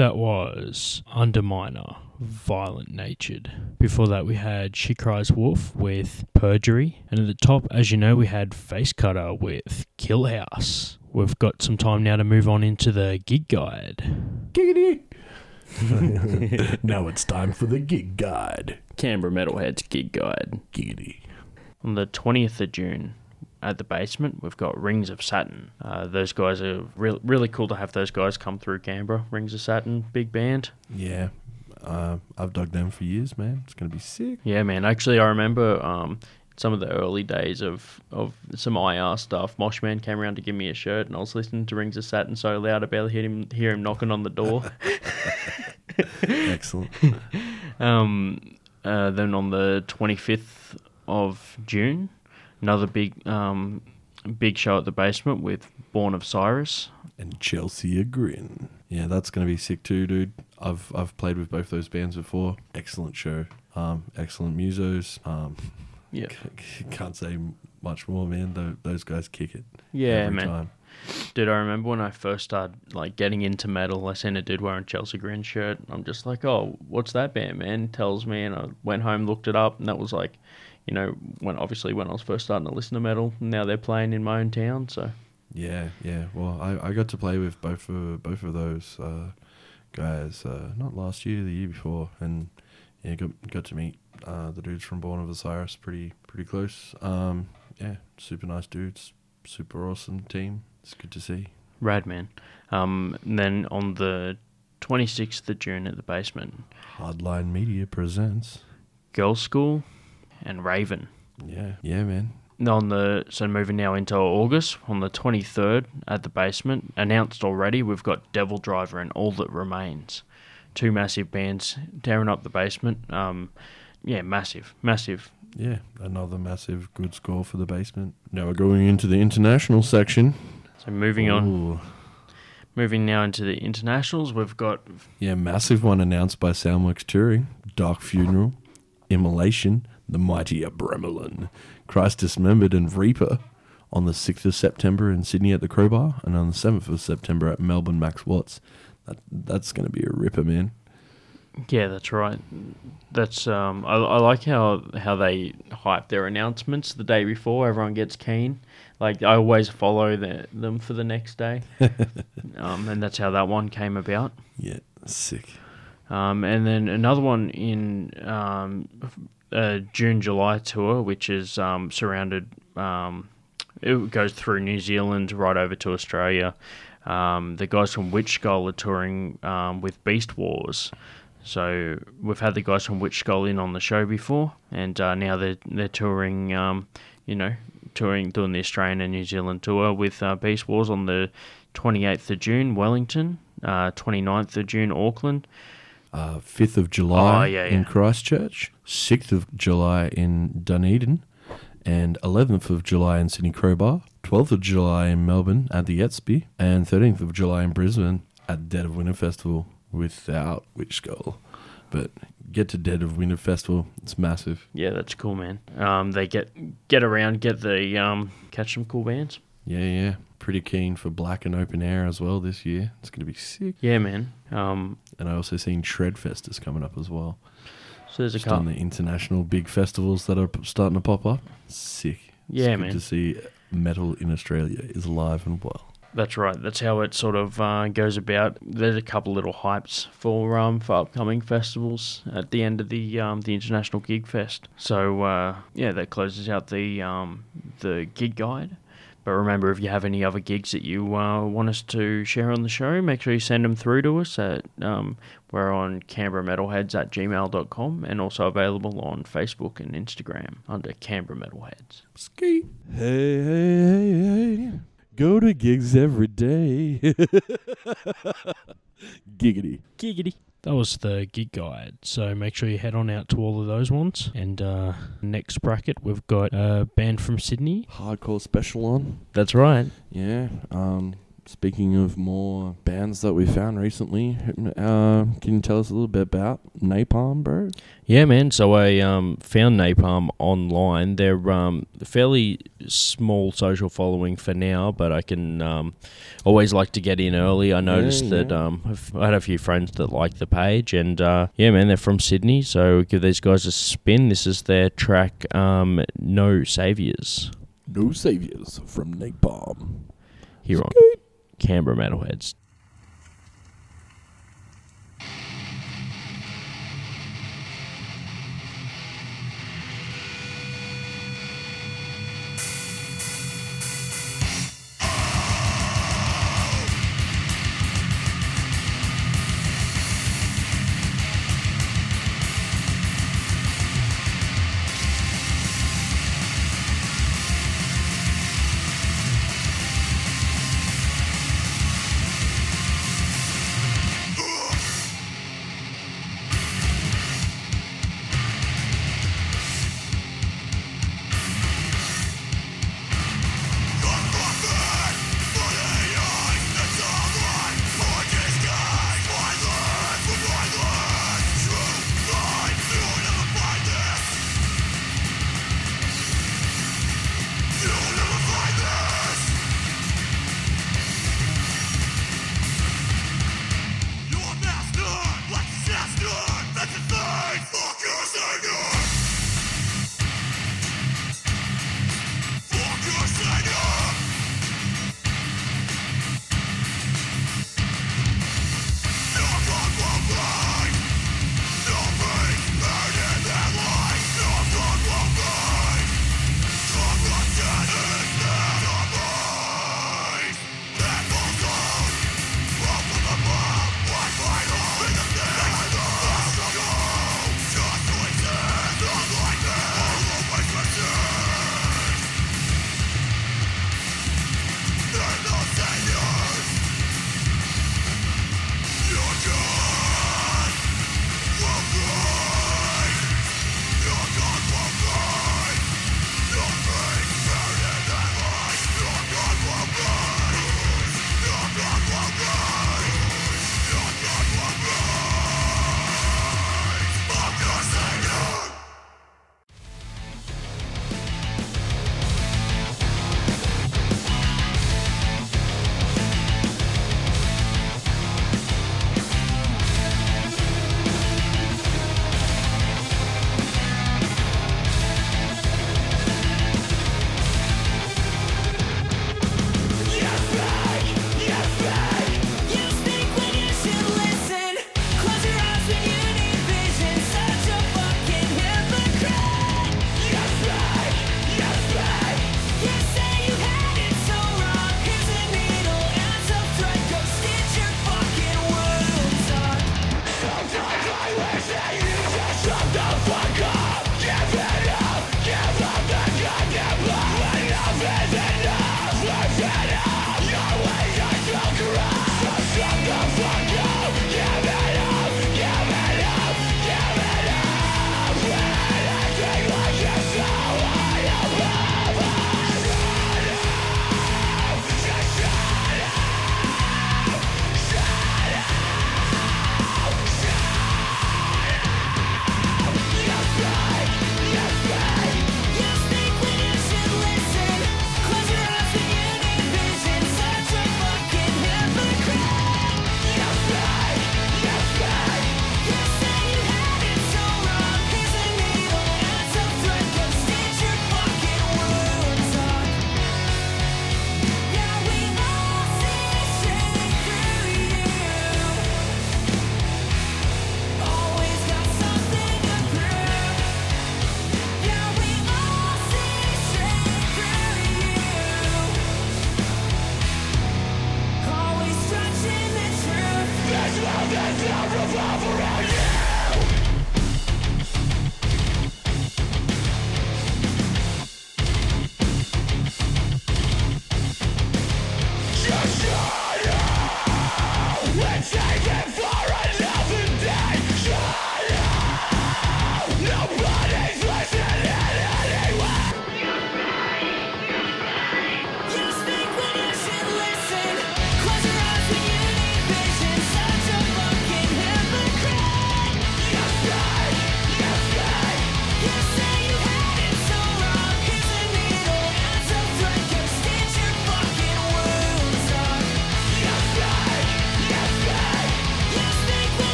That was Underminer, Violent Natured. Before that, we had She Cries Wolf with Perjury. And at the top, as you know, we had Face Cutter with Kill House. We've got some time now to move on into the gig guide. Giggity. now it's time for the gig guide. Canberra Metalhead's gig guide. Giggity. On the 20th of June, at the basement, we've got Rings of Saturn. Uh, those guys are re- really cool to have those guys come through Canberra. Rings of Saturn, big band. Yeah. Uh, I've dug them for years, man. It's going to be sick. Yeah, man. Actually, I remember um, some of the early days of, of some IR stuff. Moshman came around to give me a shirt, and I was listening to Rings of Saturn so loud I barely hear him hear him knocking on the door. Excellent. um, uh, then on the twenty fifth of June, another big um, big show at the basement with Born of Osiris. and Chelsea Grin. Yeah, that's gonna be sick too, dude. I've I've played with both those bands before. Excellent show. Um, excellent musos. Um, Yeah. c- can't say much more, man. Tho- those guys kick it. Yeah, every man. time. Dude, I remember when I first started like getting into metal, I seen a dude wearing Chelsea Grin shirt. I'm just like, oh, what's that band, man? Tells me, and I went home, looked it up, and that was like, you know, when obviously when I was first starting to listen to metal. Now they're playing in my own town, so Yeah, yeah. Well, I, I got to play with both of both of those uh, guys uh, not last year, the year before, and yeah, got got to meet uh, the dudes from Born of Osiris pretty pretty close. Um, yeah, super nice dudes, super awesome team. It's good to see. rad, man. Um, and then on the 26th of June at the basement, Hardline Media presents. Girlschool and Raven. Yeah, yeah, man. on the so moving now into August on the 23rd at the basement announced already we've got DevilDriver and All That Remains two massive bands tearing up the basement um yeah massive massive Yeah, another massive good score for the basement. Now we're going into the international section. so moving on moving now into the internationals we've got Yeah, massive one announced by Soundworks Touring, Dark Funeral, Immolation, The Mighty Abramelin, Christ Dismembered and Reaper on the 6th of September in Sydney at the Crowbar and on the 7th of September at Melbourne Max Watts. That, that's going to be a ripper, man. yeah that's right that's um I, I like how how they hype their announcements the day before everyone gets keen like I always follow the, them for the next day um and that's how that one came about Yeah, sick. Um, and then another one in um, uh, June July tour, which is um, surrounded. Um, it goes through New Zealand right over to Australia. Um, the guys from Witchskull are touring um, with Beast Wars. So we've had the guys from Witchskull in on the show before, and uh, now they're they're touring. Um, you know, touring doing the Australian and New Zealand tour with uh, Beast Wars on the 28th of June, Wellington. Uh, 29th of June, Auckland. Uh, 5th of July Oh, yeah, in. Christchurch, 6th of July in Dunedin, and 11th of July in Sydney Crowbar, 12th of July in Melbourne at the Yetsby, and 13th of July in Brisbane at Dead of Winter Festival without Witchskull. But get to Dead of Winter Festival, it's massive. Yeah, that's cool, man. Um, they get get around, get the um, catch some cool bands. Yeah, yeah. Pretty keen for Blacken Open Air as well this year. It's going to be sick. Yeah, man. Um, And I also seen Shredfest is coming up as well. so there's a Just on couple. the international big festivals that are starting to pop up. Sick. Yeah, it's man. to see metal in Australia is alive and well. That's right. That's how it sort of uh, goes about. There's a couple little hypes for um for upcoming festivals at the end of the um the international gig fest. So uh, yeah, that closes out the um the gig guide. But remember, if you have any other gigs that you uh, want us to share on the show, make sure you send them through to us at um, we're on Canberra Metalheads at gmail.com and also available on Facebook and Instagram under Canberra Metalheads. Ski. Hey, hey, hey, hey. Go to gigs every day. Giggity. Giggity. That was the gig guide. So make sure you head on out to all of those ones. And uh, next bracket, we've got a band from Sydney. Hardcore special on. That's right. Yeah. Um, speaking of more bands that we found recently, uh, can you tell us a little bit about Napalm, bro? Yeah, man. So I um, found Napalm online. They're um, a fairly small social following for now, but I can um, always like to get in early. I noticed Yeah, that yeah. um, I've, had a few friends that like the page, and uh, yeah, man, they're from Sydney. So give these guys a spin. This is their track, um, "No Saviors," No Saviors from Napalm. here on Canberra Metalheads.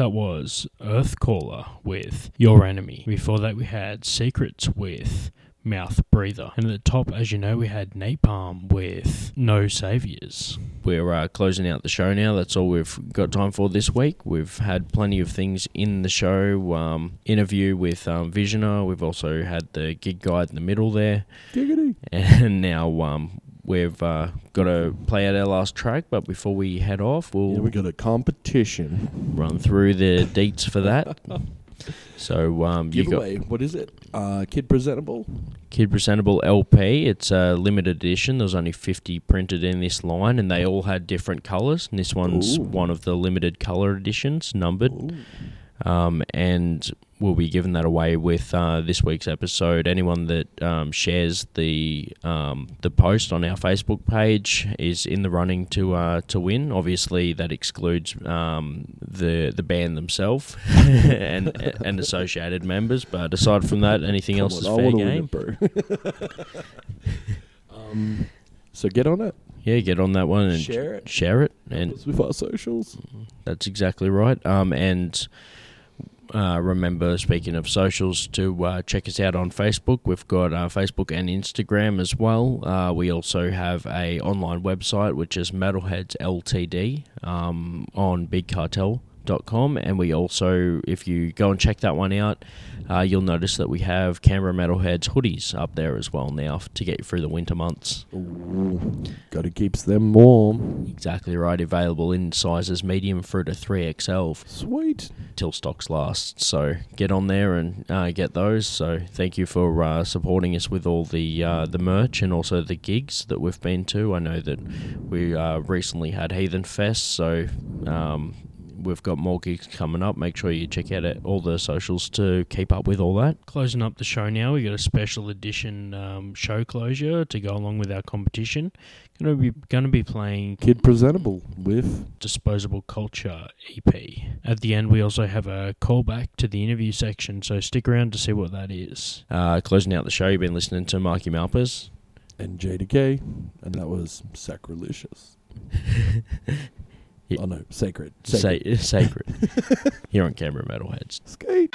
That was Earthcaller with Your Enemy. Before that, we had Secrets with Mouth Breather. And at the top, as you know, we had Napalm with No Saviors. We're uh, closing out the show now. That's all we've got time for this week. We've had plenty of things in the show. Um, interview with um, Visioner. We've also had the gig guide in the middle there. Giggity. And now um, we've uh, got to play out our last track. But before we head off, we'll Yeah, we got a competition. run through the dates for that. So um, you got Giveaway. What is it? Uh, Kid Presentable. Kid Presentable LP. It's a limited edition. There's only 50 printed in this line, and they all had different colours. And this one's Ooh. one of the limited colour editions, numbered. Um, and we'll be giving that away with uh, this week's episode. Anyone that um, shares the um, the post on our Facebook page is in the running to uh, to win. Obviously, that excludes um, the the band themselves and and associated members. But aside from that, anything Come else on, is fair game. it, um, so get on it. Yeah, get on that one and Share it. Share it, and with our socials. That's exactly right. Um, and uh, remember, speaking of socials, to uh, check us out on Facebook. We've got uh, Facebook and Instagram as well. Uh, we also have a online website which is Metalheads Ltd um, on BigCartel.com, and we also, if you go and check that one out, uh, you'll notice that we have Canberra Metalheads hoodies up there as well now to get you through the winter months. Got to keep them warm. Exactly right. Available in sizes medium through to 3XL. Sweet. Till stocks last. So get on there and uh, get those. So thank you for uh, supporting us with all the uh, the merch and also the gigs that we've been to. I know that we uh, recently had Heathen Fest. So um, we've got more gigs coming up. Make sure you check out it- all the socials to keep up with all that. Closing up the show now, we got a special edition um, show closure to go along with our competition. Going to be going to be playing Kid Presentable with Disposable Culture EP. At the end, we also have a callback to the interview section, so stick around to see what that is. Uh, closing out the show, you've been listening to Marky Malphas. and JDecay, and that was sacrilegious. Oh no, sacred. Sa- sacred. Here on Canberra Metalheads. Skate.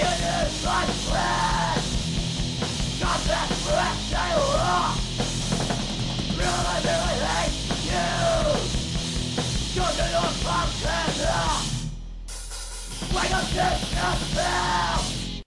really hate you You're gonna